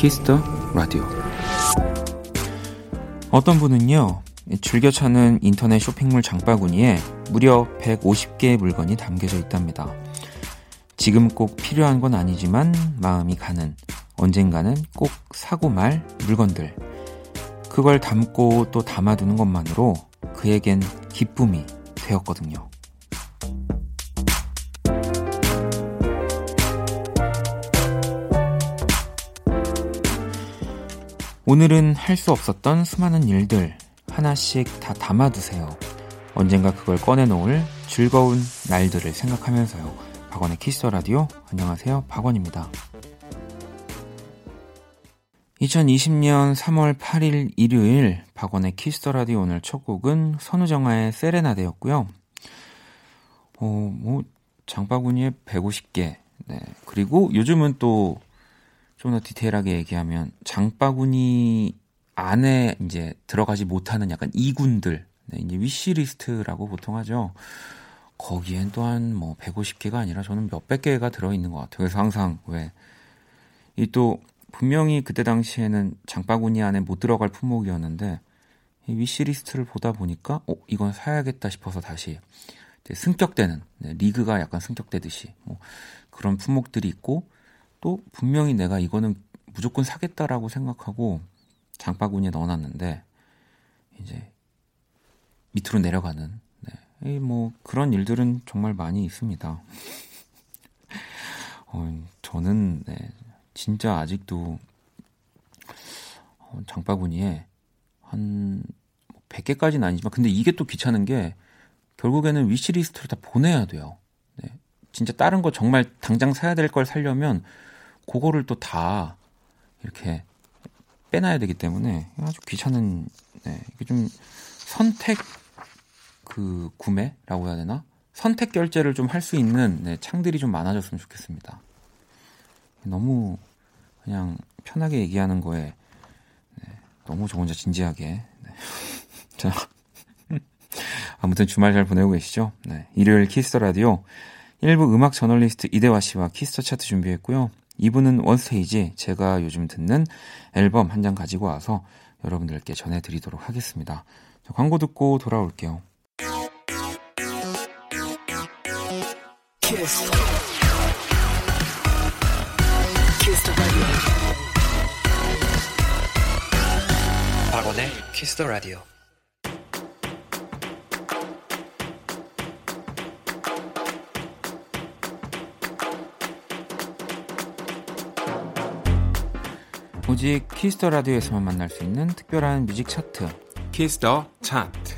Kiss the Radio. 어떤 분은요, 즐겨 찾는 인터넷 쇼핑몰 장바구니에 무려 150개의 물건이 담겨져 있답니다. 지금 꼭 필요한 건 아니지만 마음이 가는 언젠가는 꼭 사고 말 물건들. 그걸 담고 또 담아두는 것만으로 그에겐 기쁨이 되었거든요. 오늘은 할 수 없었던 수많은 일들 하나씩 다 담아두세요. 언젠가 그걸 꺼내놓을 즐거운 날들을 생각하면서요. 박원의 Kiss the Radio 안녕하세요. 박원입니다. 2020년 3월 8일 일요일 박원의 Kiss the Radio 오늘 첫 곡은 선우정아의 세레나데였고요. 어, 뭐 장바구니에 150개. 네. 그리고 요즘은 또 좀 더 디테일하게 얘기하면 장바구니 안에 이제 들어가지 못하는 약간 이군들, 네, 이제 위시리스트라고 보통 하죠. 거기엔 또한 뭐 150개가 아니라 저는 몇백 개가 들어있는 것 같아요. 그래서 항상 왜, 이 또 분명히 그때 당시에는 장바구니 안에 못 들어갈 품목이었는데 이 위시리스트를 보다 보니까 어, 이건 사야겠다 싶어서 다시 승격되는 네, 리그가 약간 승격되듯이 뭐 그런 품목들이 있고 또 분명히 내가 이거는 무조건 사겠다라고 생각하고 장바구니에 넣어놨는데 이제 밑으로 내려가는 네. 뭐 그런 일들은 정말 많이 있습니다. 어, 저는 네, 진짜 아직도 어, 장바구니에 한 100개까지는 아니지만 근데 이게 또 귀찮은 게 결국에는 위시리스트를 다 보내야 돼요. 네. 진짜 다른 거 정말 당장 사야 될걸 사려면 그거를 또 다 이렇게 빼놔야 되기 때문에 아주 귀찮은 네, 이게 좀 선택 그 구매라고 해야 되나? 선택 결제를 좀 할 수 있는 네, 창들이 좀 많아졌으면 좋겠습니다. 너무 그냥 편하게 얘기하는 거에 네, 너무 저 혼자 진지하게. 네. 자, 아무튼 주말 잘 보내고 계시죠? 네, 일요일 Kiss the Radio 1부 음악 저널리스트 이대화 씨와 Kiss the Chart 준비했고요. 2부는 원스테이지 제가 요즘 듣는 앨범 한 장 가지고 와서 여러분들께 전해드리도록 하겠습니다. 자, 광고 듣고 돌아올게요. 키스. 키스 박원의 키스 더 라디오. 오직 키스터 라디오에서만 만날 수 있는 특별한 뮤직 차트 키스터 차트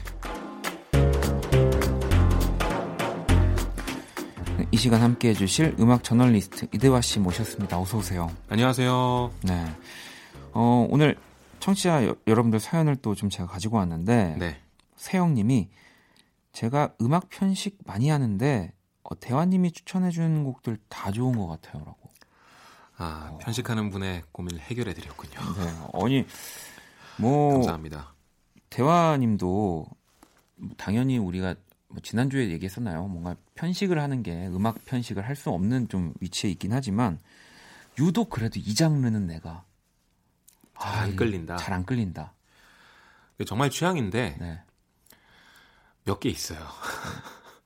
이 시간 함께 해주실 음악 저널리스트 이대화 씨 모셨습니다. 어서 오세요. 안녕하세요. 네. 어, 오늘 청취자 여, 러분들 사연을 또 좀 제가 가지고 왔는데 네. 세영님이 제가 음악 편식 많이 하는데 어, 대화님이 추천해준 곡들 다 좋은 것 같아요라고. 아, 어. 편식하는 분의 고민을 해결해 드렸군요. 네. 아니 뭐 감사합니다. 대화님도 당연히 우리가 뭐 지난주에 얘기했었나요? 뭔가 편식을 하는 게 음악 편식을 할 수 없는 좀 위치에 있긴 하지만 유독 그래도 이 장르는 내가 잘안 아, 끌린다. 잘 안 끌린다. 정말 취향인데 네. 몇개 있어요.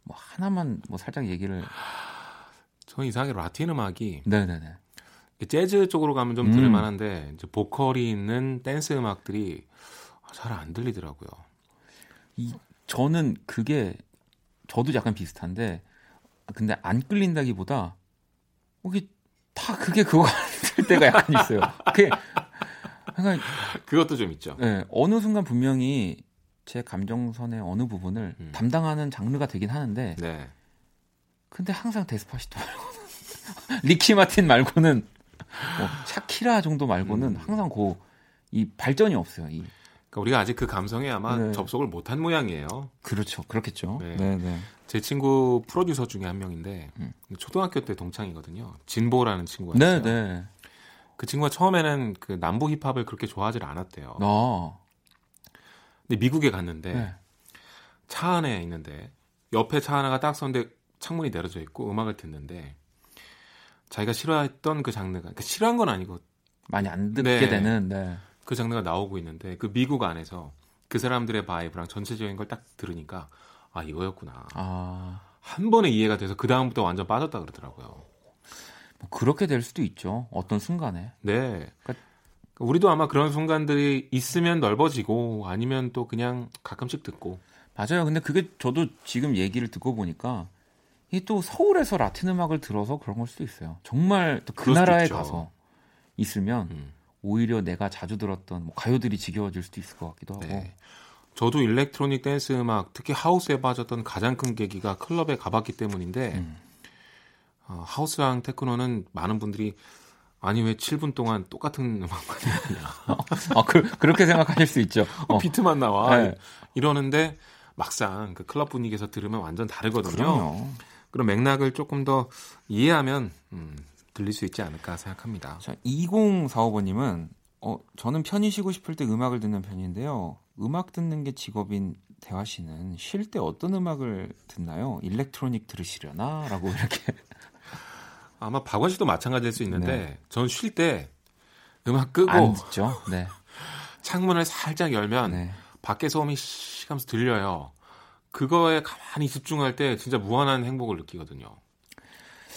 뭐 하나만 뭐 살짝 얘기를 저는 이상하게 라틴 음악이 네네네. 재즈 쪽으로 가면 좀 들을 음. 만한데 이제 보컬이 있는 댄스 음악들이 잘 안 들리더라고요. 이 저는 그게 저도 약간 비슷한데 근데 안 끌린다기보다 이게 다 그게 그거 같을 때가 약간 있어요. 그게 그러니까 그것도 좀 있죠. 네, 어느 순간 분명히 제 감정선의 어느 부분을 음. 담당하는 장르가 되긴 하는데 네. 근데 항상 Despacito 말고는 리키 마틴 말고는 뭐 샤키라 정도 말고는 음. 항상 그이 발전이 없어요. 이 그러니까 우리가 아직 그 감성에 아마 네. 접속을 못한 모양이에요. 그렇죠, 그렇겠죠. 네. 네, 네. 제 친구 프로듀서 중에 한 명인데 음. 초등학교 때 동창이거든요. 진보라는 친구가 네, 있어요. 네. 그 친구가 처음에는 그 남부 힙합을 그렇게 좋아하지 않았대요. 어. 근데 미국에 갔는데 네. 차 안에 있는데 옆에 차 하나가 딱 섰는데 창문이 내려져 있고 음악을 듣는데 자기가 싫어했던 그 장르가 그러니까 싫어한 건 아니고 많이 안 듣게 네. 되는 네. 그 장르가 나오고 있는데 그 미국 안에서 그 사람들의 바이브랑 전체적인 걸 딱 들으니까 아 이거였구나. 아. 한 번에 이해가 돼서 그 다음부터 완전 빠졌다 그러더라고요. 뭐 그렇게 될 수도 있죠. 어떤 순간에. 네. 그러니까 우리도 아마 그런 순간들이 있으면 넓어지고 아니면 또 그냥 가끔씩 듣고. 맞아요. 근데 그게 저도 지금 얘기를 듣고 보니까 이 또 서울에서 라틴 음악을 들어서 그런 걸 수도 있어요. 정말 또 그 나라에 가서 있으면 음. 오히려 내가 자주 들었던 뭐 가요들이 지겨워질 수도 있을 것 같기도 하고. 네. 저도 electronic 댄스 음악, 특히 하우스에 빠졌던 가장 큰 계기가 클럽에 가봤기 때문인데 음. 어, 하우스랑 테크노는 많은 분들이 아니 왜 7분 동안 똑같은 음악만 듣냐. 아, 그, 그렇게 생각하실 수 있죠. 어. 비트만 나와. 네. 이러는데 막상 그 클럽 분위기에서 들으면 완전 다르거든요. 그럼요. 그럼 맥락을 조금 더 이해하면 음, 들릴 수 있지 않을까 생각합니다. 자, 2045번님은 어, 저는 편히 쉬고 싶을 때 음악을 듣는 편인데요. 음악 듣는 게 직업인 대화 씨는 쉴 때 어떤 음악을 듣나요? 일렉트로닉 들으시려나? 라고 이렇게. 아마 박원 씨도 마찬가지일 수 있는데, 네. 저는 쉴때 음악 끄고. 네. 창문을 살짝 열면, 네. 밖에 소음이 씩 하면서 들려요. 그거에 가만히 집중할 때 진짜 무한한 행복을 느끼거든요.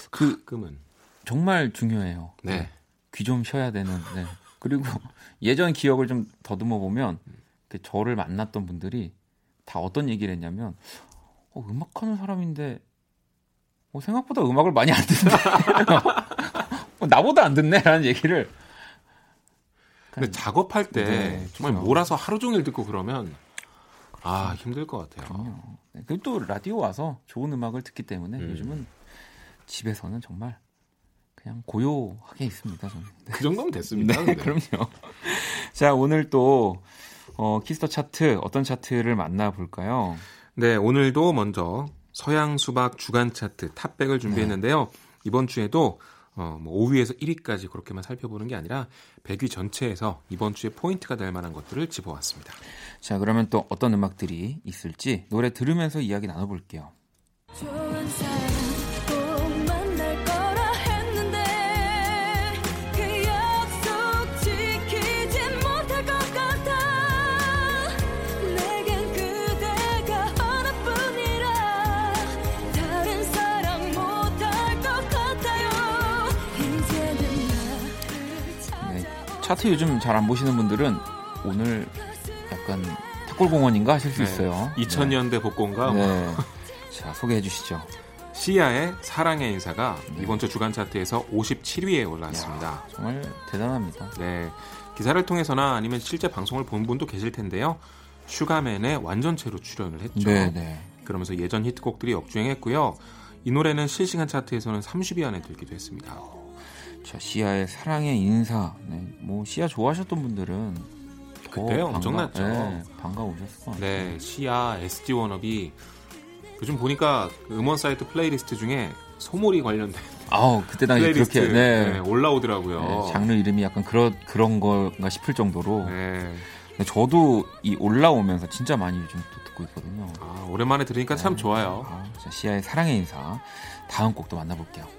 그, 가끔은. 정말 중요해요. 네. 귀 좀 쉬어야 되는. 네. 그리고 예전 기억을 좀 더듬어 보면 저를 만났던 분들이 다 어떤 얘기를 했냐면 어, 음악하는 사람인데 어, 생각보다 음악을 많이 안 듣네. 어, 나보다 안 듣네라는 얘기를. 근데 작업할 때 네, 정말 그렇죠. 몰아서 하루 종일 듣고 그러면 아 힘들 것 같아요. 네, 그리고 또 라디오 와서 좋은 음악을 듣기 때문에 음. 요즘은 집에서는 정말 그냥 고요하게 있습니다. 저는. 네. 그 정도면 됐습니다. 네, 그럼요. 자 오늘 또 어, Kiss the Chart 어떤 차트를 만나볼까요? 네, 오늘도 먼저 서양 수박 주간 차트 top 백을 준비했는데요. 네. 이번 주에도 어, 뭐 5위에서 1위까지 그렇게만 살펴보는 게 아니라 100위 전체에서 이번 주에 포인트가 될 만한 것들을 집어왔습니다. 자, 그러면 또 어떤 음악들이 있을지 노래 들으면서 이야기 나눠볼게요. 차트 요즘 잘 안 보시는 분들은 오늘 약간 탁골공원인가 하실 수 네. 있어요. 2000년대 네. 복권가. 네. 자 소개해 주시죠. 시아의 사랑의 인사가 네. 이번 주 주간 차트에서 57위에 올랐습니다. 야, 정말 대단합니다. 네. 기사를 통해서나 아니면 실제 방송을 본 분도 계실 텐데요. 슈가맨의 완전체로 출연을 했죠. 네, 네. 그러면서 예전 히트곡들이 역주행했고요. 이 노래는 실시간 차트에서는 30위 안에 들기도 했습니다. 자, 씨야의 사랑의 인사. 네, 뭐 씨야 좋아하셨던 분들은 그때 엄청났죠. 네, 반가우셨을 것 같아요. 네, 씨야, SG 워너비 요즘 보니까 그 음원 사이트 플레이리스트 중에 소몰이 관련된 아우 그때 당시 그렇게 네. 네, 올라오더라고요. 네, 장르 이름이 약간 그런 그런 건가 싶을 정도로. 네. 저도 이 올라오면서 진짜 많이 요즘 또 듣고 있거든요. 아, 오랜만에 들으니까 참 네. 좋아요. 아, 자, 씨야의 사랑의 인사 다음 곡도 만나볼게요.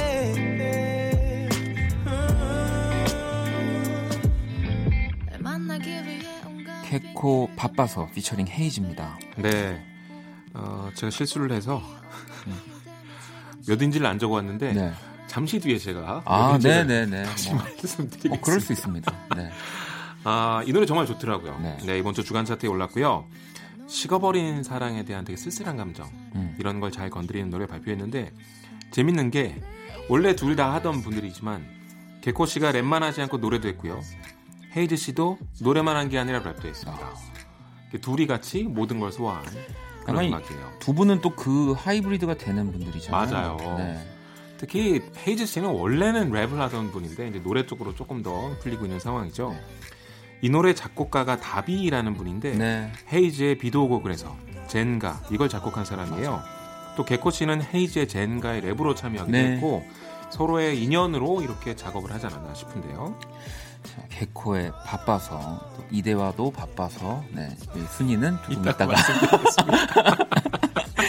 개코 바빠서 피처링 헤이즈입니다. 네. 어, 제가 실수를 해서 몇 인지를 안 적어왔는데 네. 잠시 뒤에 제가 아, 네네네. 네. 다시 뭐, 말씀드리겠습니다. 어, 그럴 수 있습니다. 네. 아, 이 노래 정말 좋더라고요. 네. 네, 이번 주 주간 차트에 올랐고요. 식어버린 사랑에 대한 되게 쓸쓸한 감정 음. 이런 걸 잘 건드리는 노래 발표했는데 재밌는 게 원래 둘 다 하던 분들이지만 개코 씨가 랩만 하지 않고 노래도 했고요. 헤이즈 씨도 노래만 한 게 아니라 랩도 했습니다. 둘이 같이 모든 걸 소화한 그런 음악이에요. 두 분은 또 그 하이브리드가 되는 분들이잖아요. 맞아요. 네. 특히 헤이즈 씨는 원래는 랩을 하던 분인데 이제 노래 쪽으로 조금 더 풀리고 있는 상황이죠. 이 노래 작곡가가 다비라는 분인데 네. 헤이즈의 비도 오고 그래서 젠가 이걸 작곡한 사람이에요. 또 개코 씨는 헤이즈의 젠가의 랩으로 참여하기도 네. 했고 서로의 인연으로 이렇게 작업을 하지 않았나 싶은데요. 자, 개코의 바빠서 또 이대화도 바빠서 네, 순위는 조금 이따가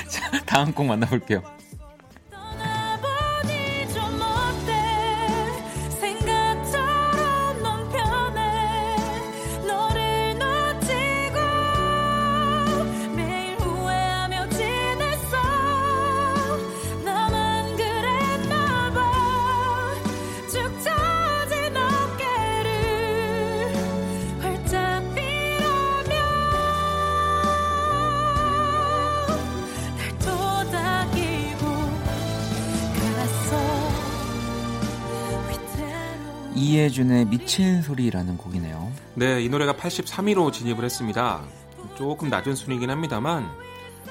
자, 다음 곡 만나볼게요. 이해준의 미친 소리라는 곡이네요. 네, 이 노래가 83위로 진입을 했습니다. 조금 낮은 순위긴 합니다만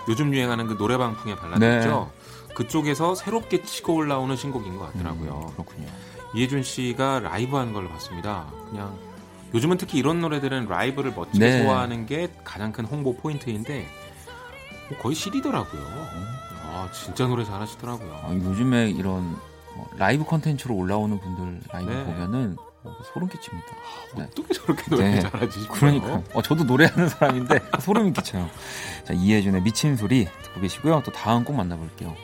요즘 유행하는 그 노래방 풍의 발라드 네. 있죠. 그쪽에서 새롭게 치고 올라오는 신곡인 것 같더라고요. 음, 그렇군요. 이해준 씨가 라이브 하는 걸 봤습니다. 그냥 요즘은 특히 이런 노래들은 라이브를 멋지게 네. 소화하는 게 가장 큰 홍보 포인트인데 뭐 거의 CD더라고요. 아, 진짜 노래 잘하시더라고요. 아, 요즘에 이런 뭐 라이브 컨텐츠로 올라오는 분들 라이브 네. 보면은 어, 소름 끼칩니다. 아, 네. 어떻게 저렇게 노래 네. 잘하지? 그러니까 어, 저도 노래하는 사람인데 소름이 끼쳐요. 자 이해준의 미친 소리 듣고 계시고요. 또 다음 곡 만나볼게요.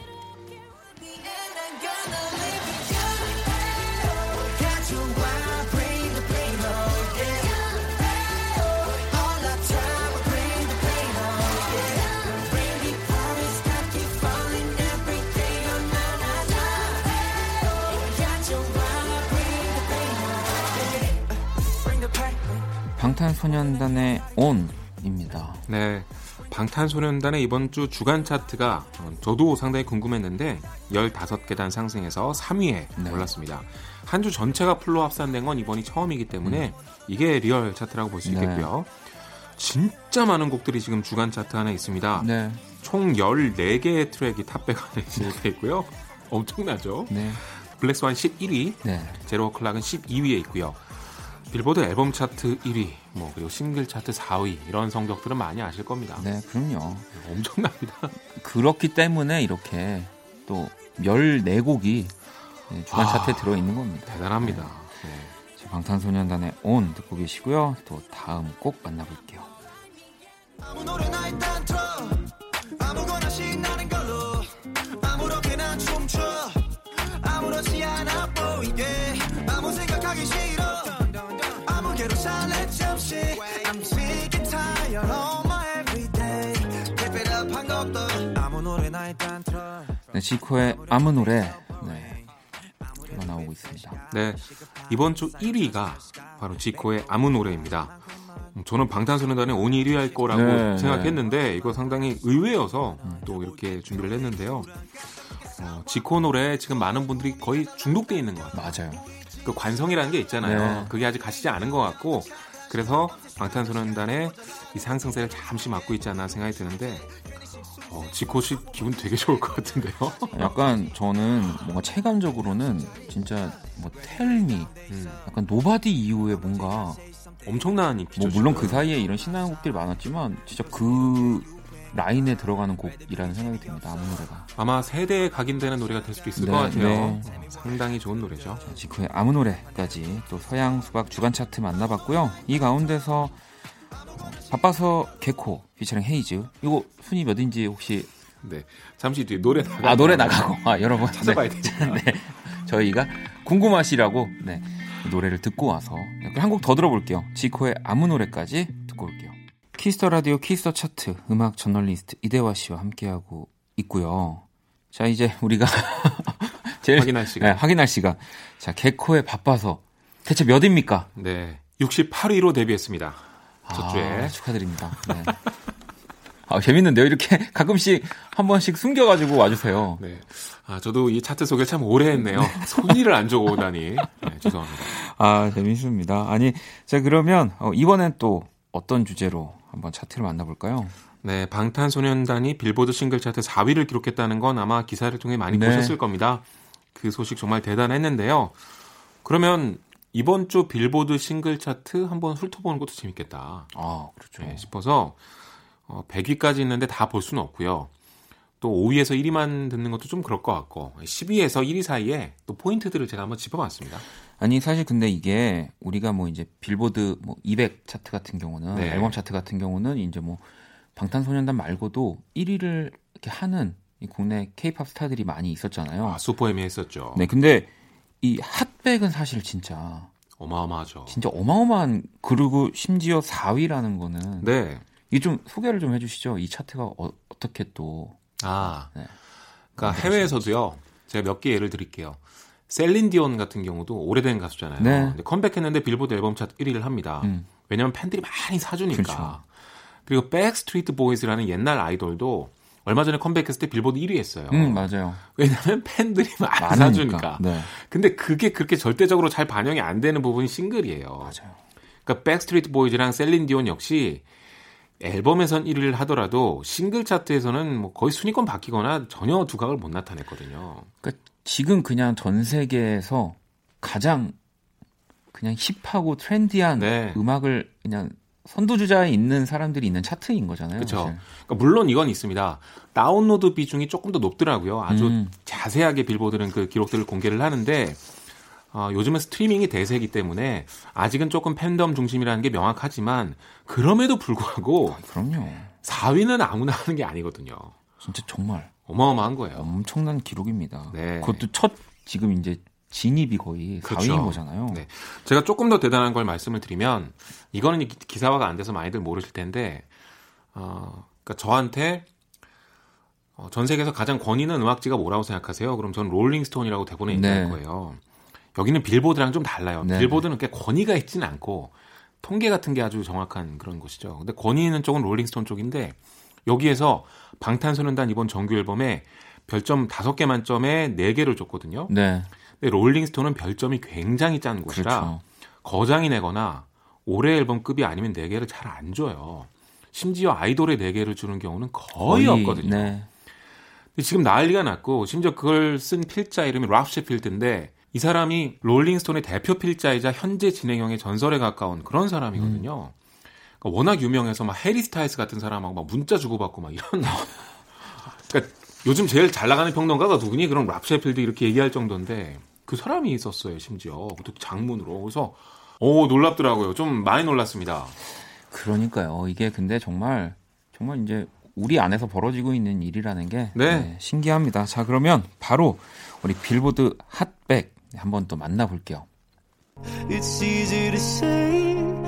방탄소년단의 ON입니다. 네. 방탄소년단의 이번 주 주간 차트가 저도 상당히 궁금했는데 15계단 상승해서 3위에 네. 올랐습니다. 한 주 전체가 full로 합산된 건 이번이 처음이기 때문에 음. 이게 리얼 차트라고 볼수 네. 있겠고요. 네. 진짜 많은 곡들이 지금 주간 차트 안에 있습니다. 네. 총 14개의 트랙이 top 백 안에 진입해 있고요. 엄청나죠? 네. Black Swan 11위, 네. Zero O'Clock은 12위에 있고요. 빌보드 앨범 차트 1위, 뭐 그리고 싱글 차트 4위 이런 성적들은 많이 아실 겁니다. 네, 그럼요. 엄청납니다. 그렇기 때문에 이렇게 또 14곡이 주간 아, 차트에 들어 있는 겁니다. 대단합니다. 네. 네. 방탄소년단의 온 듣고 계시고요. 또 다음 곡 만나볼게요. 아무렇지 않아 보이게 아무 생각하기 싫어 네, 지코의 아무 노래 네, 나오고 있습니다. 네, 이번 주 1위가 바로 지코의 아무 노래입니다. 저는 방탄소년단의 온 1위 할 거라고 네, 생각했는데 네. 이거 상당히 의외여서 음. 또 이렇게 준비를 했는데요. 어, 지코 노래 지금 많은 분들이 거의 중독돼 있는 것 같아요. 맞아요. 그 관성이라는 게 있잖아요. 네. 그게 아직 가시지 않은 것 같고 그래서 방탄소년단의 이 상승세를 잠시 막고 있지 않나 생각이 드는데 어, 지코 씨 기분 되게 좋을 것 같은데요. 약간 저는 뭔가 체감적으로는 진짜 뭐 Tell Me, 음. 약간 Nobody 이후에 뭔가 엄청난 인기죠. 뭐 물론 그 사이에 이런 신나는 곡들이 많았지만 진짜 그 라인에 들어가는 곡이라는 생각이 듭니다. 아무 노래가. 아마 세대에 각인되는 노래가 될 수도 있을 네, 것 같아요. 네. 상당히 좋은 노래죠. 자, 지코의 아무 노래까지 또 서양 수박 주간 차트 만나봤고요. 이 가운데서 바빠서 개코 피처링 헤이즈 이거 순위 몇인지 혹시 네 잠시 뒤에 노래 나가 아 노래 나가고 아 여러분 찾아봐야 네. 되니까 네. 저희가 궁금하시라고 네 노래를 듣고 와서 한 곡 더 들어볼게요 지코의 아무 노래까지 듣고 올게요 Kiss the 라디오 Kiss the 차트 음악 저널리스트 이대화 씨와 함께하고 있고요 자 이제 우리가 제일 확인할 시간 네, 확인할 시간 자 개코의 바빠서 대체 몇입니까? 네 68위로 데뷔했습니다 첫 주에 아, 축하드립니다. 네. 아, 재밌는데요. 이렇게 가끔씩 한 번씩 숨겨가지고 와주세요. 네. 아, 저도 이 차트 소개 참 오래 했네요. 순위를 안 주고 오다니. 네, 죄송합니다. 아, 재밌습니다. 아니, 자, 그러면, 어, 이번엔 또 어떤 주제로 한번 차트를 만나볼까요? 네, 방탄소년단이 빌보드 싱글 차트 4위를 기록했다는 건 아마 기사를 통해 많이 네. 보셨을 겁니다. 그 소식 정말 대단했는데요. 그러면 이번 주 빌보드 싱글 차트 한번 훑어보는 것도 재밌겠다. 아, 그렇죠. 네, 싶어서 어, 100위까지 있는데 다 볼 수는 없고요. 또 5위에서 1위만 듣는 것도 좀 그럴 것 같고 10위에서 1위 사이에 또 포인트들을 제가 한번 짚어봤습니다. 아니 사실 근데 이게 우리가 뭐 이제 빌보드 뭐 200 차트 같은 경우는 네. 앨범 차트 같은 경우는 이제 뭐 방탄소년단 말고도 1위를 이렇게 하는 이 국내 케이팝 스타들이 많이 있었잖아요. 아, 슈퍼엠이 했었죠. 네, 근데 이 핫백은 사실 진짜 어마어마하죠. 진짜 어마어마한 그리고 심지어 4위라는 거는 네. 이 좀 소개를 좀 해주시죠. 이 차트가 어, 떻게 또 아, 네. 그러니까 해외에서도요. 제가 몇 개 예를 드릴게요. 셀린 디온 같은 경우도 오래된 가수잖아요. 네. 컴백했는데 빌보드 앨범 차트 1위를 합니다. 음. 왜냐하면 팬들이 많이 사주니까. 그렇죠. 그리고 백스트리트 보이즈라는 옛날 아이돌도 얼마 전에 컴백했을 때 빌보드 1위 했어요. 음, 맞아요. 왜냐하면 팬들이 많이 많으니까. 사주니까. 네. 근데 그게 그렇게 절대적으로 잘 반영이 안 되는 부분이 싱글이에요. 맞아요. 그러니까 백스트리트 보이즈랑 셀린 디온 역시 앨범에선 1위를 하더라도 싱글 차트에서는 뭐 거의 순위권 밖이거나 전혀 두각을 못 나타냈거든요. 그러니까 지금 그냥 전 세계에서 가장 그냥 hip하고 trendy한 네. 음악을 그냥 선두주자에 있는 사람들이 있는 차트인 거잖아요. 그렇죠. 그러니까 물론 이건 있습니다. 다운로드 비중이 조금 더 높더라고요. 아주 음. 자세하게 빌보드는 그 기록들을 공개를 하는데 어, 요즘은 스트리밍이 대세이기 때문에 아직은 조금 팬덤 중심이라는 게 명확하지만 그럼에도 불구하고 아, 그럼요. 4위는 아무나 하는 게 아니거든요. 진짜 정말 어마어마한 거예요. 엄청난 기록입니다. 네. 그것도 첫 지금 이제 진입이 거의 그렇죠. 4위인 거잖아요. 네. 제가 조금 더 대단한 걸 말씀을 드리면 이거는 기사화가 안 돼서 많이들 모르실 텐데 어, 그러니까 저한테 어, 전 세계에서 가장 권위 있는 음악지가 뭐라고 생각하세요? 그럼 저는 롤링스톤이라고 대본에 있는 네. 거예요. 여기는 빌보드랑 좀 달라요. 네. 빌보드는 꽤 권위가 있지는 않고 통계 같은 게 아주 정확한 그런 곳이죠. 근데 권위 있는 쪽은 롤링스톤 쪽인데 여기에서 방탄소년단 이번 정규 앨범에 별점 5개 만점에 4개를 줬거든요. 네. 근데 롤링스톤은 별점이 굉장히 짠 곳이라 그렇죠. 거장이 내거나 올해 앨범급이 아니면 4개를 잘 안 줘요. 심지어 아이돌에 4개를 주는 경우는 거의, 거의 없거든요. 네. 지금 난리가 났고 심지어 그걸 쓴 필자 이름이 랍 셰필드인데 이 사람이 롤링스톤의 대표 필자이자 현재 진행형의 전설에 가까운 그런 사람이거든요. 그러니까 워낙 유명해서 막 해리 스타일스 같은 사람하고 막 문자 주고받고 막 이런. 그러니까 요즘 제일 잘 나가는 평론가가 누구니? 그럼 랍 셰필드 이렇게 얘기할 정도인데 그 사람이 있었어요, 심지어. 장문으로. 그래서 오 놀랍더라고요. 좀 많이 놀랐습니다. 그러니까요. 이게 근데 정말 정말 이제 우리 안에서 벌어지고 있는 일이라는 게 네. 네, 신기합니다. 자, 그러면 바로 우리 빌보드 핫백 한번 또 만나 볼게요. It's easy to say,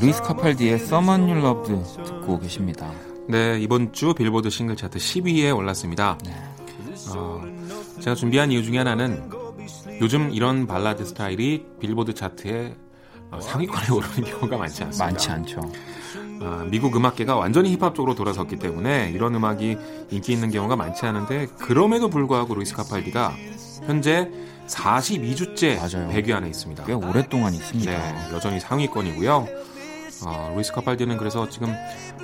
루이스 카팔디의 Someone You Loved 듣고 계십니다. 네, 이번 주 빌보드 싱글 차트 10위에 올랐습니다. 네. 어, 제가 준비한 이유 중에 하나는 요즘 이런 발라드 스타일이 빌보드 차트에 어, 상위권에 오르는 경우가 많지 않습니다. 많지 않죠. 어, 미국 음악계가 완전히 힙합 쪽으로 돌아섰기 때문에 이런 음악이 인기 있는 경우가 많지 않은데 그럼에도 불구하고 루이스 카팔디가 현재 42주째 맞아요. 100위 안에 있습니다. 꽤 오랫동안 있습니다. 네, 여전히 상위권이고요. 어, 루이스 카팔디는 그래서 지금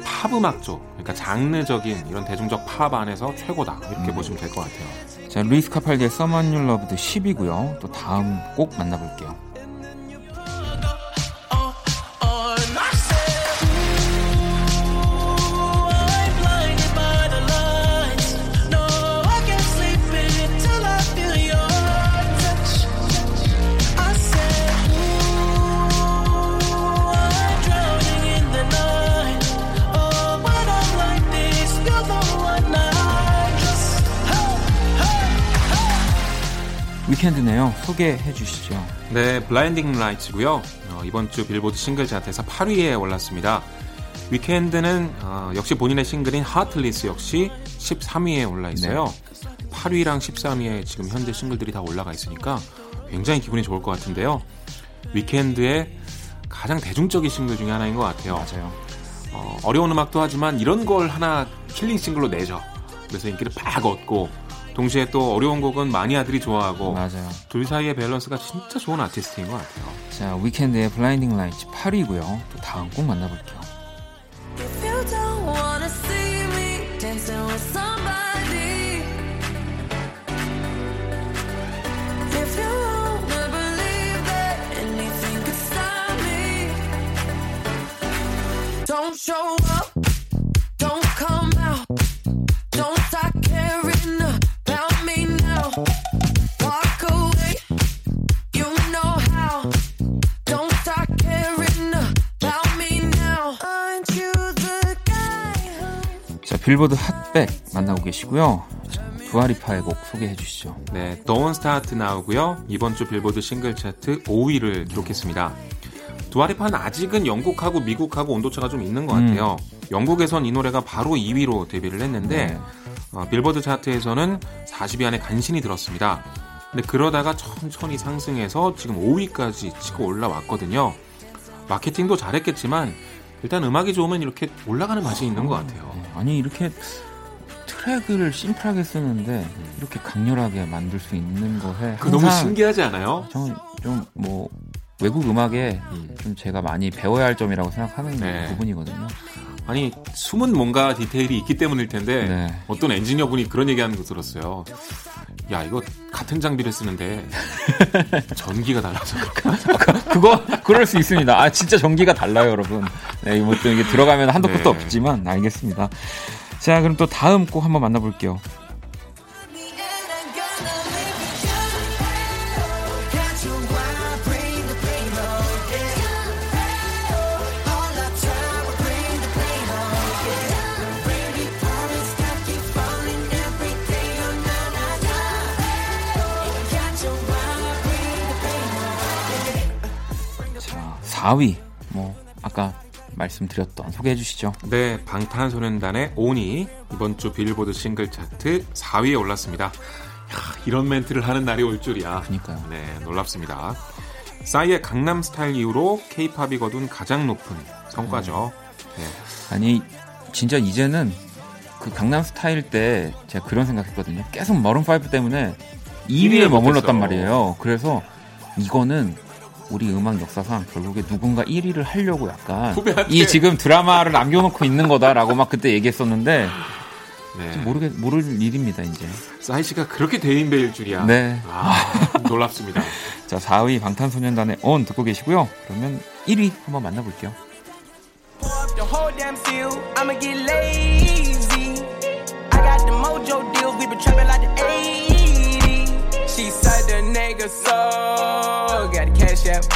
팝 음악 쪽, 그러니까 장르적인 이런 대중적 팝 안에서 최고다 이렇게 음. 보시면 될 것 같아요. 자, 루이스 카팔디의 Someone You Loved 10위고요. 또 다음 곡 만나볼게요. 위켄드 네요. 소개해 주시죠. 네, Blinding Lights고요. 어, 이번 주 빌보드 싱글 차트에서 8위에 올랐습니다. 위켄드는 어, 역시 본인의 싱글인 Heartless 역시 13위에 올라 있어요. 네. 8위랑 13위에 지금 현재 싱글들이 다 올라가 있으니까 굉장히 기분이 좋을 것 같은데요. 위켄드의 가장 대중적인 싱글 중에 하나인 것 같아요. 맞아요. 어, 어려운 음악도 하지만 이런 걸 하나 killing 싱글로 내죠. 그래서 인기를 팍 얻고 동시에 또 어려운 곡은 마니아들이 좋아하고 맞아요. 둘 사이의 밸런스가 진짜 좋은 아티스트인 것 같아요. 자, 위켄드의 Blinding Lights 8위고요. 또 다음 곡 만나볼게요. Don't show up, 빌보드 핫백 만나고 계시고요. 두아리파의 곡 소개해 주시죠. 네, Don't Start Now고요. 이번 주 빌보드 싱글 차트 5위를 기록했습니다. 두아리파는 아직은 영국하고 미국하고 온도차가 좀 있는 것 같아요. 음. 영국에선 이 노래가 바로 2위로 데뷔를 했는데 네. 어, 빌보드 차트에서는 40위 안에 간신히 들었습니다. 근데 그러다가 천천히 상승해서 지금 5위까지 치고 올라왔거든요. 마케팅도 잘했겠지만 일단 음악이 좋으면 이렇게 올라가는 맛이 있는 것 같아요. 네. 아니 이렇게 트랙을 심플하게 쓰는데 이렇게 강렬하게 만들 수 있는 거에 그 너무 신기하지 않아요? 저는 좀 뭐 외국 음악에 음. 좀 제가 많이 배워야 할 점이라고 생각하는 네. 부분이거든요. 아니 숨은 뭔가 디테일이 있기 때문일 텐데 네. 어떤 엔지니어 분이 그런 얘기하는 거 들었어요. 야 이거 같은 장비를 쓰는데 전기가 달라서 그거 그럴 수 있습니다. 아 진짜 전기가 달라요, 여러분. 네, 뭐또 이게 들어가면 한도 끝도 네. 없지만 알겠습니다. 자, 그럼 또 다음 곡 한번 만나볼게요. 4위. 뭐 아까 말씀드렸던 소개해 주시죠. 네, 방탄소년단의 ON이 이번 주 빌보드 싱글 차트 4위에 올랐습니다. 야, 이런 멘트를 하는 날이 올 줄이야. 그니까요. 네, 놀랍습니다. 싸이의 강남 스타일 이후로 케이팝이 거둔 가장 높은 성과죠. 네. 아니 진짜 이제는 그 강남 스타일 때 제가 그런 생각했거든요. 계속 Maroon 5 때문에 2위에 머물렀단 말이에요. 그래서 이거는 우리 음악 역사상 결국에 누군가 1위를 하려고 약간 후배한테. 이 지금 드라마를 남겨놓고 있는 거다라고 막 그때 얘기했었는데 네. 모르게 모를 일입니다 이제. 사이 씨가 그렇게 대인배일 줄이야. 네. 아, 놀랍습니다. 자 4위 방탄소년단의 On 듣고 계시고요. 그러면 1위 한번 만나볼게요. She said the nigga so out.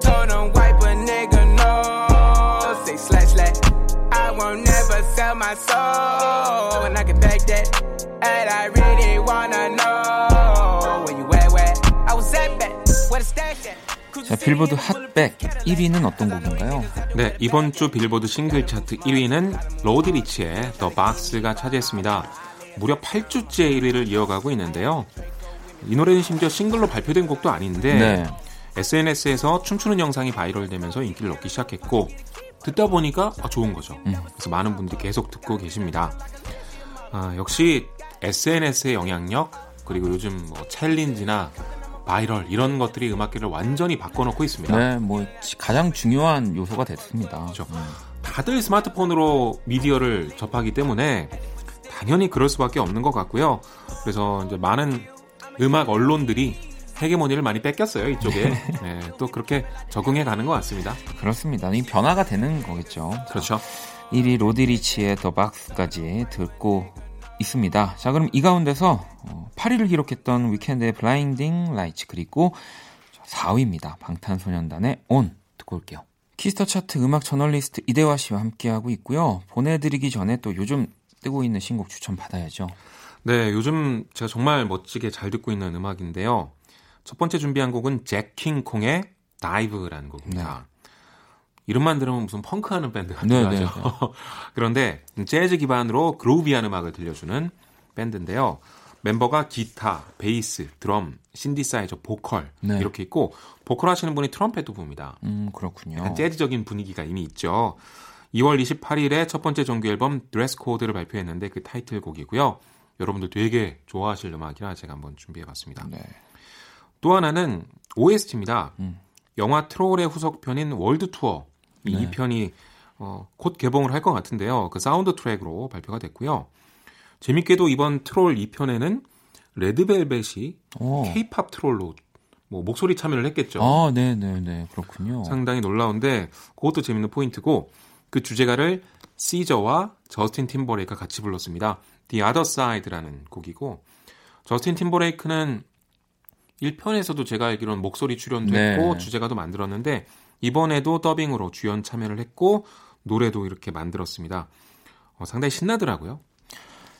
Told him wipe a nigga no. Say slash slash. I won't never sell my soul. And I can back that. And I really wanna know where you at, where I was at back. Where the stash at. 자, 빌보드 핫백 1위는 어떤 곡인가요? 네, 이번 주 빌보드 싱글 차트 1위는 로디 리치의 더 박스가 차지했습니다. 무려 8주째 1위를 이어가고 있는데요. 이 노래는 심지어 싱글로 발표된 곡도 아닌데 네. SNS에서 춤추는 영상이 viral되면서 인기를 얻기 시작했고 듣다 보니까 아, 좋은 거죠. 음. 그래서 많은 분들이 계속 듣고 계십니다. 아, 역시 SNS의 영향력 그리고 요즘 뭐 challenge나 viral 이런 것들이 음악계를 완전히 바꿔놓고 있습니다. 네, 뭐 가장 중요한 요소가 됐습니다. 그렇죠. 음. 다들 스마트폰으로 미디어를 접하기 때문에 당연히 그럴 수밖에 없는 것 같고요. 그래서 이제 많은 음악 언론들이 헤게모니를 많이 뺏겼어요 이쪽에 네. 네, 또 그렇게 적응해 가는 것 같습니다. 그렇습니다. 이 변화가 되는 거겠죠. 그렇죠. 1위 로디리치의 더 박스까지 듣고 있습니다. 자 그럼 이 가운데서 8위를 어, 기록했던 위켄드의 블라인딩 라이츠 그리고 4위입니다. 방탄소년단의 ON 듣고 올게요. Kiss the 차트 음악 저널리스트 이대화 씨와 함께하고 있고요. 보내드리기 전에 또 요즘 뜨고 있는 신곡 추천 받아야죠. 네, 요즘 제가 정말 멋지게 잘 듣고 있는 음악인데요. 첫 번째 준비한 곡은 잭킹콩의 Dive라는 곡입니다. 네. 이름만 들으면 무슨 펑크하는 밴드 같기도 네, 네, 하죠. 네, 그런데 재즈 기반으로 groovy한 음악을 들려주는 밴드인데요. 멤버가 기타, 베이스, 드럼, 신디사이저, 보컬 네. 이렇게 있고 보컬 하시는 분이 트럼펫도 붑니다. 음, 그렇군요. 약간 재즈적인 분위기가 이미 있죠. 2월 28일에 첫 번째 정규 앨범 Dress Code를 발표했는데 그 타이틀곡이고요. 여러분들 되게 좋아하실 음악이라 제가 한번 준비해 봤습니다. 네. 또 하나는 OST입니다. 음. 영화 트롤의 후속편인 World Tour 이 네. 2편이 어, 곧 개봉을 할 것 같은데요. 그 사운드 트랙으로 발표가 됐고요. 재밌게도 이번 트롤 2편에는 레드벨벳이 케이팝 트롤로 뭐 목소리 참여를 했겠죠. 아, 네, 네, 네. 그렇군요. 상당히 놀라운데 그것도 재밌는 포인트고 그 주제가를 시저와 저스틴 팀버레이크가 같이 불렀습니다. The Other Side라는 곡이고 저스틴 팀버레이크는 1편에서도 제가 알기로는 목소리 출연도 네. 했고 주제가도 만들었는데 이번에도 더빙으로 주연 참여를 했고 노래도 이렇게 만들었습니다. 어, 상당히 신나더라고요.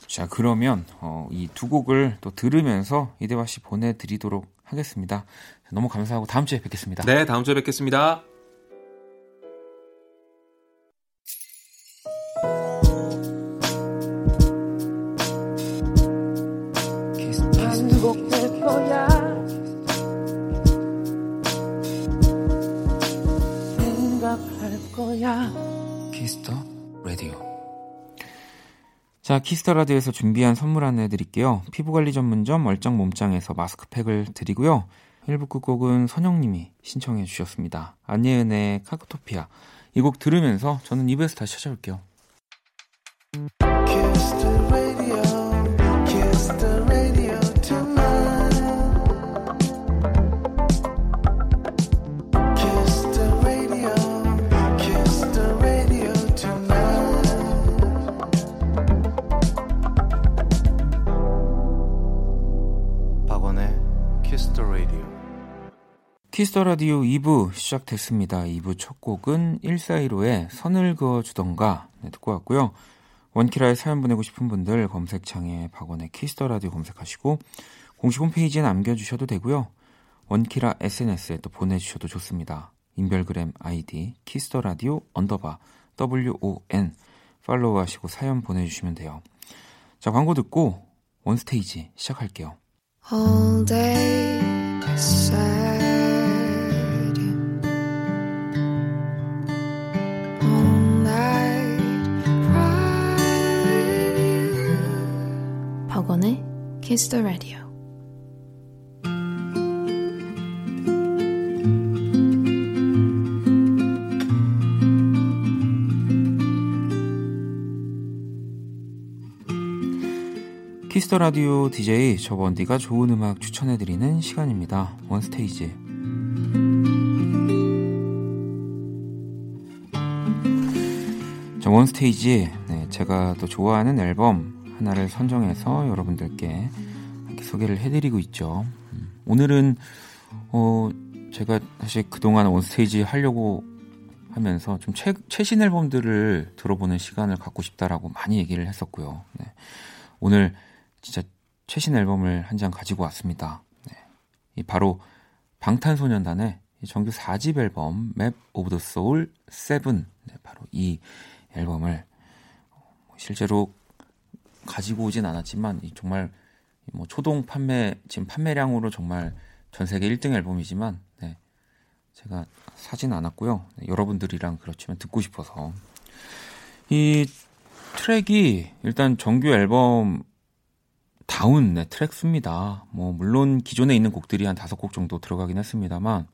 자, 그러면 어, 이 두 곡을 또 들으면서 이대화 씨 보내드리도록 하겠습니다. 너무 감사하고 다음 주에 뵙겠습니다. 네, 다음 주에 뵙겠습니다. Kiss the Radio 자, Kiss the Radio에서 준비한 선물 안내 드릴게요. 피부관리 전문점 얼짱 몸짱에서 마스크팩을 드리고요. 1부 끝곡은 선영님이 신청해 주셨습니다. 안예은의 Kakotopia. 이 곡 들으면서 저는 2부에서 다시 찾아올게요. Kiss the 라디오 2부 시작됐습니다. 2부 첫 곡은 1415의 선을 그어주던가 네, 듣고 왔고요. 원키라에 사연 보내고 싶은 분들 검색창에 박원의 Kiss the Radio 검색하시고 공식 홈페이지에 남겨주셔도 되고요. 원키라 SNS에 또 보내주셔도 좋습니다. 인별그램 아이디 Kiss the Radio 언더바 WON 팔로우 하시고 사연 보내주시면 돼요. 자, 광고 듣고 원스테이지 시작할게요. All day Kiss the Radio. Kiss the Radio DJ 저 원디가 좋은 음악 추천해드리는 시간입니다. 원스테이지. 자, 원스테이지. 네, 제가 또 좋아하는 앨범 하나를 선정해서 여러분들께 소개를 해드리고 있죠. 음, 오늘은 어 제가 사실 그동안 원스테이지 하려고 하면서 좀 최, 최신 앨범들을 들어보는 시간을 갖고 싶다라고 많이 얘기를 했었고요. 네. 오늘 진짜 최신 앨범을 한 장 가지고 왔습니다. 네. 이 바로 방탄소년단의 정규 4집 앨범 Map of the Soul 7 네, 바로 이 앨범을 실제로 가지고 오진 않았지만 정말 뭐 초동 판매 지금 판매량으로 정말 전 세계 1등 앨범이지만 네, 제가 사진 않았고요. 네, 여러분들이랑 그렇지만 듣고 싶어서 이 트랙이 일단 정규 앨범 다운 네, 트랙 수입니다. 뭐 물론 기존에 있는 곡들이 한 다섯 곡 정도 들어가긴 했습니다만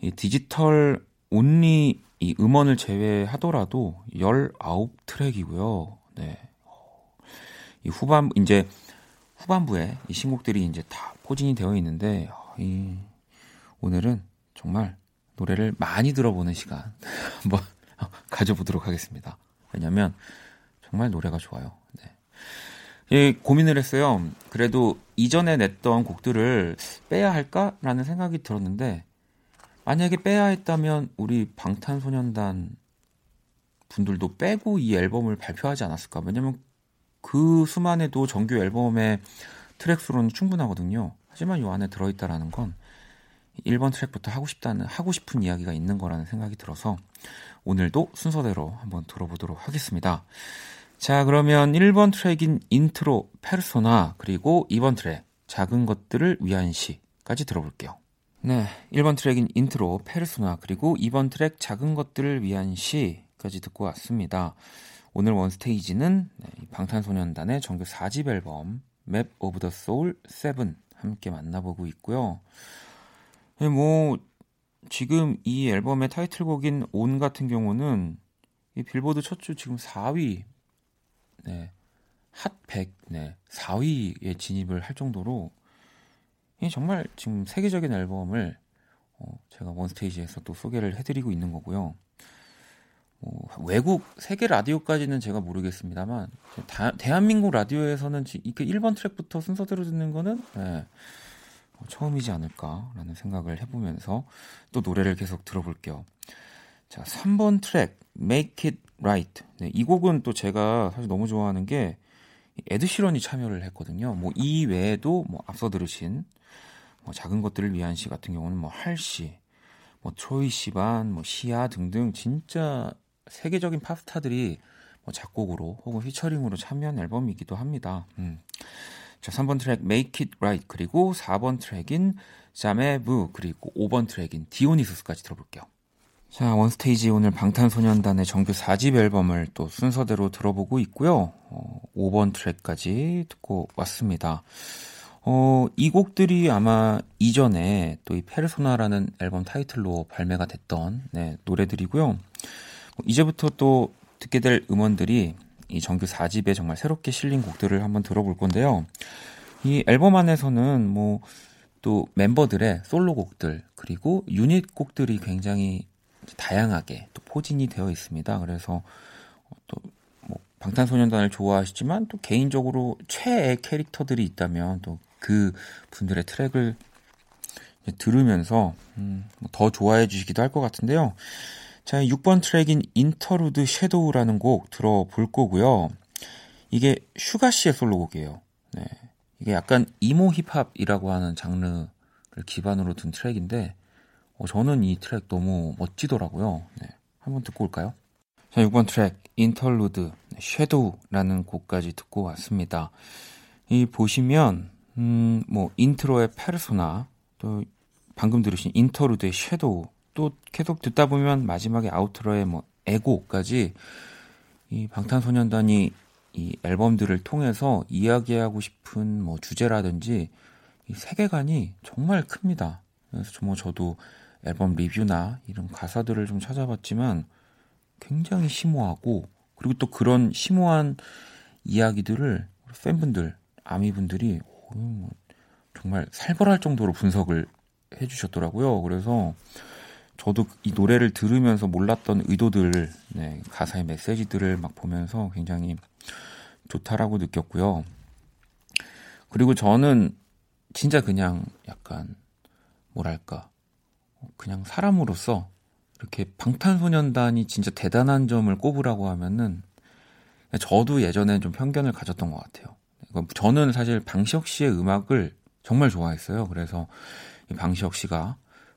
이 디지털 only 이 음원을 제외하더라도 19트랙이고요. 네. 이 후반 이제 후반부에 이 신곡들이 이제 다 포진이 되어 있는데 이 오늘은 정말 노래를 많이 들어보는 시간 한번 가져보도록 하겠습니다. 왜냐하면 정말 노래가 좋아요. 네. 예, 고민을 했어요. 그래도 이전에 냈던 곡들을 빼야 할까라는 생각이 들었는데 만약에 빼야 했다면 우리 방탄소년단 분들도 빼고 이 앨범을 발표하지 않았을까? 왜냐면 그 수만 해도 정규 앨범의 트랙 수로는 충분하거든요. 하지만 이 안에 들어있다라는 건 1번 트랙부터 하고 싶다는 하고 싶은 이야기가 있는 거라는 생각이 들어서 오늘도 순서대로 한번 들어보도록 하겠습니다. 자, 그러면 1번 트랙인 Intro Persona 그리고 2번 트랙 작은 것들을 위한 시까지 들어볼게요. 네, 1번 트랙인 Intro Persona 그리고 2번 트랙 작은 것들을 위한 시까지 듣고 왔습니다. 오늘 원스테이지는 네, 방탄소년단의 정규 4집 앨범 Map of the Soul 7 함께 만나보고 있고요. 네, 뭐 지금 이 앨범의 타이틀곡인 온 같은 경우는 이 빌보드 첫 주 지금 4위 네. 핫100 네, 4위에 진입을 할 정도로 이 정말 지금 세계적인 앨범을 어, 제가 원스테이지에서 또 소개를 해드리고 있는 거고요. 어, 외국 세계 라디오까지는 제가 모르겠습니다만 다, 대한민국 라디오에서는 이렇게 1번 트랙부터 순서대로 듣는 거는 네, 어, 처음이지 않을까라는 생각을 해보면서 또 노래를 계속 들어볼게요. 자, 3번 트랙 Make It Right. 네, 이 곡은 또 제가 사실 너무 좋아하는 게 에드 시런이 참여를 했거든요. 뭐 이 외에도 뭐 앞서 들으신 뭐 작은 것들을 위한 시 같은 경우는 뭐 할시, 뭐 트로이 시반, 뭐 시아 등등 진짜 세계적인 팝스타들이 뭐 작곡으로 혹은 피처링으로 참여한 앨범이기도 합니다. 음. 자, 3번 트랙 Make It Right 그리고 4번 트랙인 Jamais Vu 그리고 5번 트랙인 Dionysus까지 들어볼게요. 자, 원스테이지 오늘 방탄소년단의 정규 4집 앨범을 또 순서대로 들어보고 있고요. 어, 5번 트랙까지 듣고 왔습니다. 어, 이 곡들이 아마 이전에 또 이 Persona라는 앨범 타이틀로 발매가 됐던 네, 노래들이고요. 뭐 이제부터 또 듣게 될 음원들이 이 정규 4집에 정말 새롭게 실린 곡들을 한번 들어볼 건데요. 이 앨범 안에서는 뭐 또 멤버들의 솔로 곡들 그리고 유닛 곡들이 굉장히 다양하게 또 포진이 되어 있습니다. 그래서 또 뭐 방탄소년단을 좋아하시지만 또 개인적으로 최애 캐릭터들이 있다면 또 그 분들의 트랙을 들으면서 음, 뭐더 좋아해 주시기도 할 것 같은데요. 자, 6번 트랙인 Interlude Shadow라는 곡 들어볼 거고요. 이게 슈가 씨의 솔로곡이에요. 네. 이게 약간 emo 힙합이라고 하는 장르를 기반으로 둔 트랙인데 어, 저는 이 트랙 너무 멋지더라고요. 네. 한번 듣고 올까요? 자, 6번 트랙 Interlude Shadow라는 곡까지 듣고 왔습니다. 이 보시면 음, 뭐 Intro의 Persona 또 방금 들으신 인터루드의 섀도우 또 계속 듣다 보면 마지막에 아우트로의 뭐 에고까지 이 방탄소년단이 이 앨범들을 통해서 이야기하고 싶은 뭐 주제라든지 이 세계관이 정말 큽니다. 그래서 뭐 저도 앨범 리뷰나 이런 가사들을 좀 찾아봤지만 굉장히 심오하고 그리고 또 그런 심오한 이야기들을 팬분들, 아미분들이 뭐 정말 살벌할 정도로 분석을 해주셨더라고요. 그래서 저도 이 노래를 들으면서 몰랐던 의도들, 네, 가사의 메시지들을 막 보면서 굉장히 좋다라고 느꼈고요. 그리고 저는 진짜 그냥 약간 뭐랄까 그냥 사람으로서 이렇게 방탄소년단이 진짜 대단한 점을 꼽으라고 하면은 저도 예전엔 좀 편견을 가졌던 것 같아요. 저는 사실 방시혁 씨의 음악을 정말 좋아했어요. 그래서 방시혁 씨가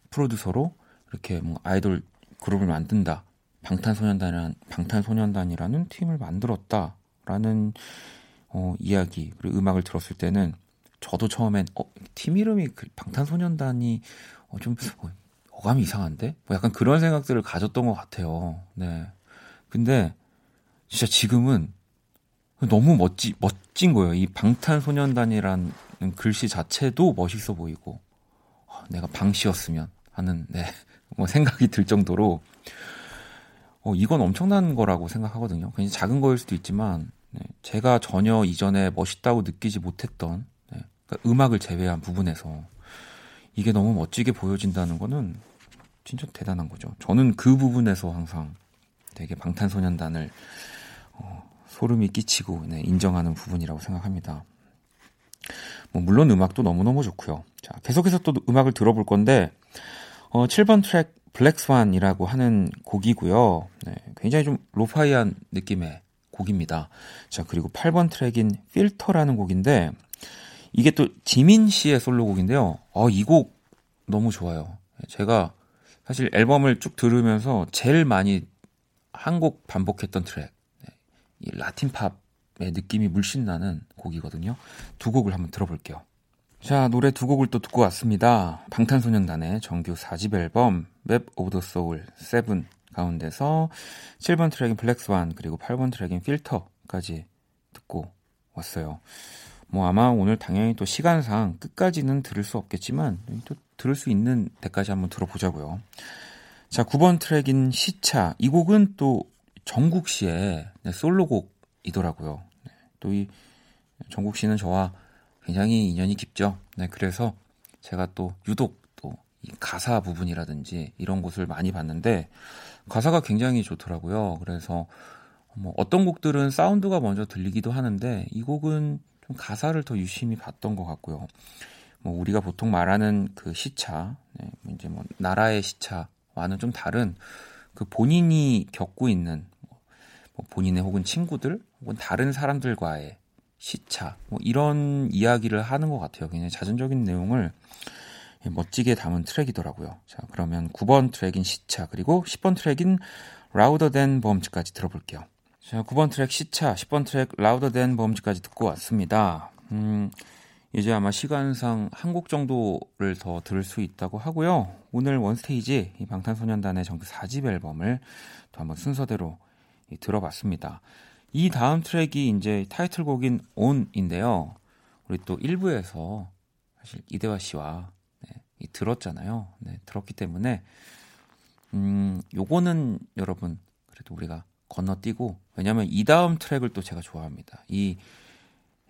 프로듀서로 이렇게 뭐 아이돌 그룹을 만든다. 방탄소년단이라는 방탄소년단이라는 팀을 만들었다라는 어, 이야기 그리고 음악을 들었을 때는 저도 처음엔 어, 팀 이름이 그 방탄소년단이 어, 좀 어, 어감이 이상한데? 뭐 약간 그런 생각들을 가졌던 것 같아요. 네. 근데 진짜 지금은 너무 멋지, 멋진 거예요. 이 방탄소년단이라는 글씨 자체도 멋있어 보이고, 어, 내가 방씨였으면 하는, 네, 뭐 생각이 들 정도로, 어, 이건 엄청난 거라고 생각하거든요. 굉장히 작은 거일 수도 있지만, 네, 제가 전혀 이전에 멋있다고 느끼지 못했던, 네, 그러니까 음악을 제외한 부분에서, 이게 너무 멋지게 보여진다는 거는 진짜 대단한 거죠. 저는 그 부분에서 항상 되게 방탄소년단을, 어, 소름이 끼치고 네, 인정하는 부분이라고 생각합니다. 뭐 물론 음악도 너무너무 좋고요. 자, 계속해서 또 음악을 들어볼 건데 어, 7번 트랙 블랙스완이라고 하는 곡이고요. 네, 굉장히 좀 로파이한 느낌의 곡입니다. 자, 그리고 8번 트랙인 필터라는 곡인데 이게 또 지민 씨의 솔로곡인데요. 어, 이 곡 너무 좋아요. 제가 사실 앨범을 쭉 들으면서 제일 많이 한 곡 반복했던 트랙. 이 라틴 팝의 느낌이 물씬 나는 곡이거든요. 두 곡을 한번 들어볼게요. 자, 노래 두 곡을 또 듣고 왔습니다. 방탄소년단의 정규 4집 앨범 Map of the Soul 7 가운데서 7번 트랙인 Black Swan 그리고 8번 트랙인 Filter까지 듣고 왔어요. 뭐 아마 오늘 당연히 또 시간상 끝까지는 들을 수 없겠지만 또 들을 수 있는 데까지 한번 들어보자고요. 자, 9번 트랙인 시차. 이 곡은 또 정국 씨의 네, 솔로곡이더라고요. 네, 또이 정국 씨는 저와 굉장히 인연이 깊죠. 네, 그래서 제가 또 유독 또 이 가사 부분이라든지 이런 곳을 많이 봤는데 가사가 굉장히 좋더라고요. 그래서 뭐 어떤 곡들은 사운드가 먼저 들리기도 하는데 이 곡은 좀 가사를 더 유심히 봤던 것 같고요. 뭐 우리가 보통 말하는 그 시차, 네, 뭐 이제 뭐 나라의 시차와는 좀 다른 그 본인이 겪고 있는 뭐 본인의 혹은 친구들 혹은 다른 사람들과의 시차 뭐 이런 이야기를 하는 것 같아요. 굉장히 자전적인 내용을 멋지게 담은 트랙이더라고요. 자 그러면 9번 트랙인 시차 그리고 10번 트랙인 Louder Than Bombs까지 들어볼게요. 자 9번 트랙 시차, 10번 트랙 Louder Than Bombs까지 듣고 왔습니다. 음, 이제 아마 시간상 한 곡 정도를 더 들을 수 있다고 하고요. 오늘 원스테이지 이 방탄소년단의 정규 4집 앨범을 또 한번 순서대로 들어봤습니다. 이 다음 트랙이 이제 타이틀곡인 온인데요. 우리 또 1부에서 사실 이대화 씨와 네, 들었잖아요. 네, 들었기 때문에 음, 요거는 여러분 그래도 우리가 건너뛰고 왜냐면 이 다음 트랙을 또 제가 좋아합니다. 이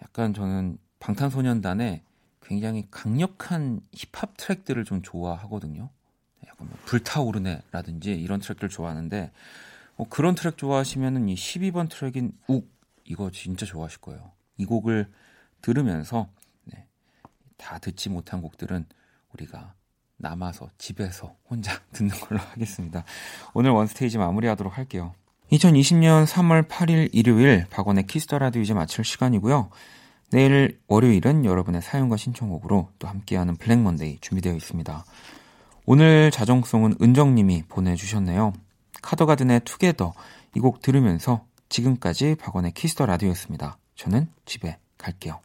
약간 저는 방탄소년단의 굉장히 강력한 힙합 트랙들을 좀 좋아하거든요. 약간 뭐 불타오르네라든지 이런 트랙들 좋아하는데 뭐 그런 트랙 좋아하시면은 이 12번 트랙인 욱 이거 진짜 좋아하실 거예요. 이 곡을 들으면서 네, 다 듣지 못한 곡들은 우리가 남아서 집에서 혼자 듣는 걸로 하겠습니다. 오늘 원스테이지 마무리하도록 할게요. 2020년 3월 8일 일요일 박원의 Kiss the Radio 이제 마칠 시간이고요. 내일 월요일은 여러분의 사연과 신청곡으로 또 함께하는 Black Monday 준비되어 있습니다. 오늘 자정송은 은정님이 보내주셨네요. 카더가든의 Together 이 곡 들으면서 지금까지 박원의 Kiss the Radio였습니다. 저는 집에 갈게요.